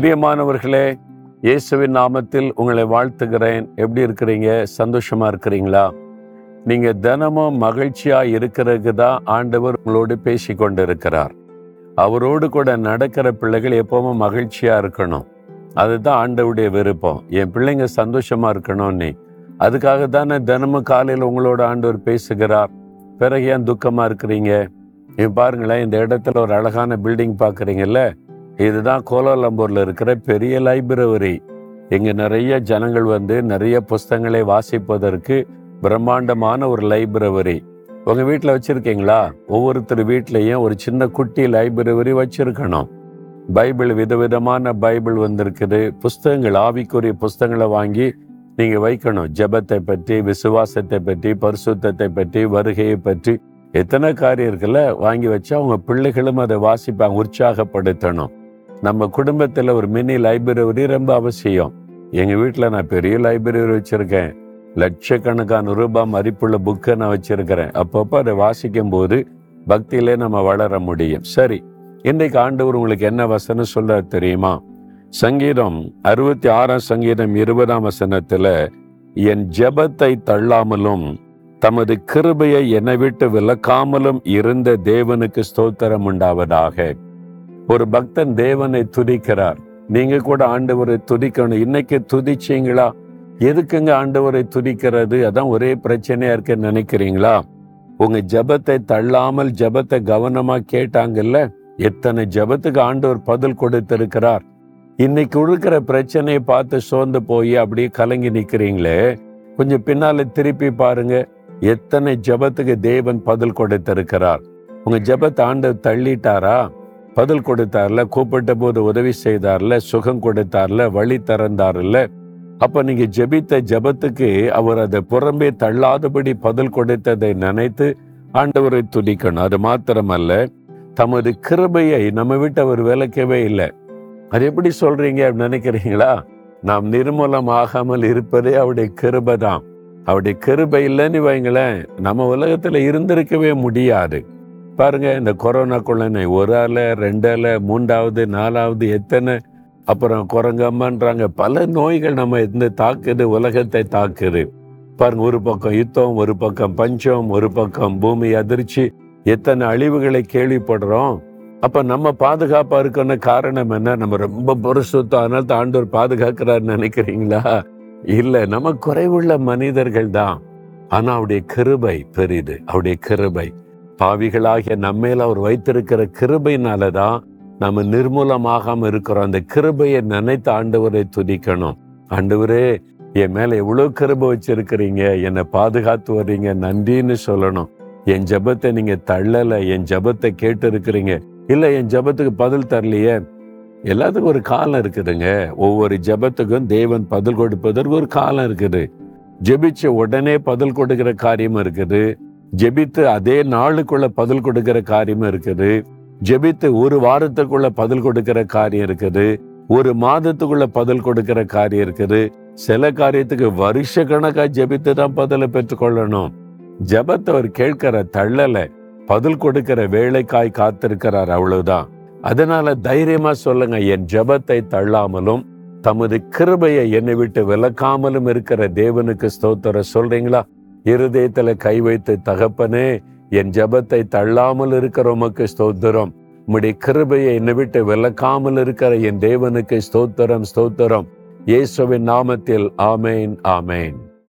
பிரியமானவர்களே இயேசுவின் நாமத்தில் உங்களை வாழ்த்துகிறேன். எப்படி இருக்கிறீங்க? சந்தோஷமா இருக்கிறீங்களா? நீங்க தினமும் மகிழ்ச்சியா இருக்கிறதுக்கு தான் ஆண்டவர் உங்களோடு பேசி கொண்டு இருக்கிறார் அவரோடு கூட நடக்கிற பிள்ளைகள் எப்பவும் மகிழ்ச்சியா இருக்கணும். அதுதான் ஆண்டவுடைய விருப்பம். என் பிள்ளைங்க சந்தோஷமா இருக்கணும்னு அதுக்காக தானே தினமும் காலையில் உங்களோட ஆண்டவர் பேசுகிறார். பிறகு ஏன் துக்கமா இருக்கிறீங்க? இங்க பாருங்களேன் இந்த இடத்துல ஒரு அழகான பில்டிங் பார்க்குறீங்கல்ல? இதுதான் கோலாலம்பூர்ல இருக்கிற பெரிய லைப்ரரி. இங்க நிறைய ஜனங்கள் வந்து நிறைய புஸ்தகங்களை வாசிப்பதற்கு பிரம்மாண்டமான ஒரு லைப்ரரி. உங்க வீட்டில் வச்சிருக்கீங்களா? ஒவ்வொருத்தர் வீட்லயும் ஒரு சின்ன குட்டி லைப்ரரி வச்சிருக்கணும். பைபிள் விதவிதமான பைபிள் வந்திருக்குது. புஸ்தகங்கள் ஆவிக்குரிய புஸ்தகங்களை வாங்கி நீங்க வைக்கணும். ஜெபத்தை பற்றி விசுவாசத்தை பற்றி பரிசுத்தத்தை பற்றி வருகையை பற்றி. எத்தனை காரியம் இருக்குல்ல வாங்கி வச்சா அவங்க பிள்ளைகளும் அதை வாசிப்பாங்க உற்சாகப்படுத்தணும். நம்ம குடும்பத்தில் ஒரு மினி லைப்ரரி ரொம்ப அவசியம். எங்கள் வீட்டில் நான் பெரிய லைப்ரரி வச்சுருக்கேன். லட்சக்கணக்கான ரூபாய் மதிப்புள்ள புக்கை நான் வச்சுருக்கிறேன். அப்பப்போ அதை வாசிக்கும் போது பக்தியிலே நம்ம வளர முடியும். சரி இன்றைக்கு ஆண்டவர் உங்களுக்கு என்ன வசனம் சொல்ல தெரியுமா? சங்கீதம் அறுபத்தி ஆறாம் சங்கீதம் இருபதாம் வசனத்தில் என் ஜெபத்தை தள்ளாமலும் தமது கிருபையை என்னை விட்டு விலக்காமலும் இருந்த தேவனுக்கு ஸ்தோத்திரம் உண்டாவதாக. ஒரு பக்தன் தேவனை துதிக்கிறார். நீங்க கூட ஆண்டவரை துதிக்கணும். இன்னைக்கு துதிச்சீங்களா? எதுக்குங்க ஆண்டவரை துதிக்கிறது? அதான் ஒரே பிரச்சனையா இருக்குன்னு நினைக்கிறீங்களா? உங்க ஜெபத்தை தள்ளாமல் ஜெபத்தை கவனமா கேட்டாங்கல்ல? எத்தனை ஜெபத்துக்கு ஆண்டவர் பதில் கொடுத்திருக்கிறார்? இன்னைக்கு இருக்கிற பிரச்சனையை பார்த்து சோர்ந்து போய் அப்படியே கலங்கி நிக்கிறீங்களே. கொஞ்சம் பின்னால திருப்பி பாருங்க. எத்தனை ஜெபத்துக்கு தேவன் பதில் கொடுத்திருக்கிறார்? உங்க ஜெபத்தை ஆண்டவர் தள்ளிட்டாரா? பதில் கொடுத்தார்ல கூப்பிட்ட போது உதவி செய்தார்ல சுகம் கொடுத்தார்ல வழி திறந்தார்ல. அப்ப நீங்க ஜெபித்த ஜெபத்துக்கு அவர் அதை புறம்பே தள்ளாதபடி பதில் கொடுத்ததை நினைத்து ஆண்டவரை துதிக்கணும். அது மாத்திரமல்ல தமது கிருபையை நம்ம விட்டு அவர் விளக்கவே இல்லை. அது எப்படி சொல்றீங்க அப்படின்னு நினைக்கிறீங்களா? நாம் நிர்மூலம் ஆகாமல் இருப்பதே அவருடைய கிருபை தான். அவருடைய கிருபை இல்லைன்னு வைங்களேன் நம்ம உலகத்துல இருந்திருக்கவே முடியாது. பாருங்க இந்த கொரோனாக்குள்ள ஒரு அல ரெண்டு அலை மூன்றாவது நாலாவது எத்தனை? அப்புறம் குரங்கம்மான்றாங்க பல நோய்கள் நம்ம இந்த தாக்குது உலகத்தை தாக்குது. பாருங்க ஒரு பக்கம் யுத்தம் ஒரு பக்கம் பஞ்சம் ஒரு பக்கம் பூமி அதிர்ச்சி. எத்தனை அழிவுகளை கேள்விப்படுறோம். அப்ப நம்ம பாதுகாப்பா இருக்கணும் காரணம் என்ன? நம்ம ரொம்ப புரசுத்தம் அதனால ஆண்டோர் ஆண்டவர் பாதுகாக்கிறாருன்னு நினைக்கிறீங்களா? இல்ல நம்ம குறைவுள்ள மனிதர்கள் தான். ஆனா அவருடைய கிருபை பெரிது. அவருடைய கிருபை. பாவிகளாகிய நம்மேல அவர் வைத்திருக்கிற கிருபையினாலதான் நம்ம நிர்மூலமாகாம இருக்கிறோம். அந்த கிருபையை நினைத்து ஆண்டவரை துதிக்கணும். ஆண்டவரே என் மேல எவ்வளவு கிருபை வச்சிருக்கிறீங்க. என்னை பாதுகாத்து வர்றீங்க. நன்றின்னு சொல்லணும். என் ஜெபத்தை நீங்க தள்ளல. என் ஜெபத்தை கேட்டு இருக்கிறீங்க இல்ல என் ஜெபத்துக்கு பதில் தரலையே. எல்லாத்துக்கும் ஒரு காலம் இருக்குதுங்க. ஒவ்வொரு ஜெபத்துக்கும் தேவன் பதில் கொடுப்பதற்கு ஒரு காலம் இருக்குது. ஜெபிச்ச உடனே பதில் கொடுக்கிற காரியம் இருக்குது. ஜெபித்து அதே நாளுக்குள்ள பதில் கொடுக்கிற காரியம் இருக்குது. ஜெபித்து ஒரு வாரத்துக்குள்ள பதில் கொடுக்கிற காரியம் இருக்குது. ஒரு மாதத்துக்குள்ள பதில் கொடுக்கிற காரியம் இருக்குது. சில காரியத்துக்கு வருஷ கணக்கா ஜெபித்து தான் பதிலை பெற்றுக்கொள்ளணும். ஜபத்தை அவர் கேட்கிற தள்ளல பதில் கொடுக்கிற வேலைக்காய் காத்திருக்கிறார் அவ்வளவுதான். அதனால தைரியமா சொல்லுங்க என் ஜெபத்தை தள்ளாமலும் தமது கிருபையை என்னை விட்டு விலக்காமலும் இருக்கிற தேவனுக்கு ஸ்தோத்திர சொல்றீங்களா? இருதயத்துல கை வைத்து தகப்பனே என் ஜெபத்தை தள்ளாமல் இருக்கிற உமக்கு ஸ்தோத்திரம். உம்முடைய கிருபையை என்னை விட்டு விளக்காமல் இருக்கிற என் தேவனுக்கு ஸ்தோத்திரம் ஸ்தோத்திரம். இயேசுவின் நாமத்தில் ஆமேன் ஆமேன்.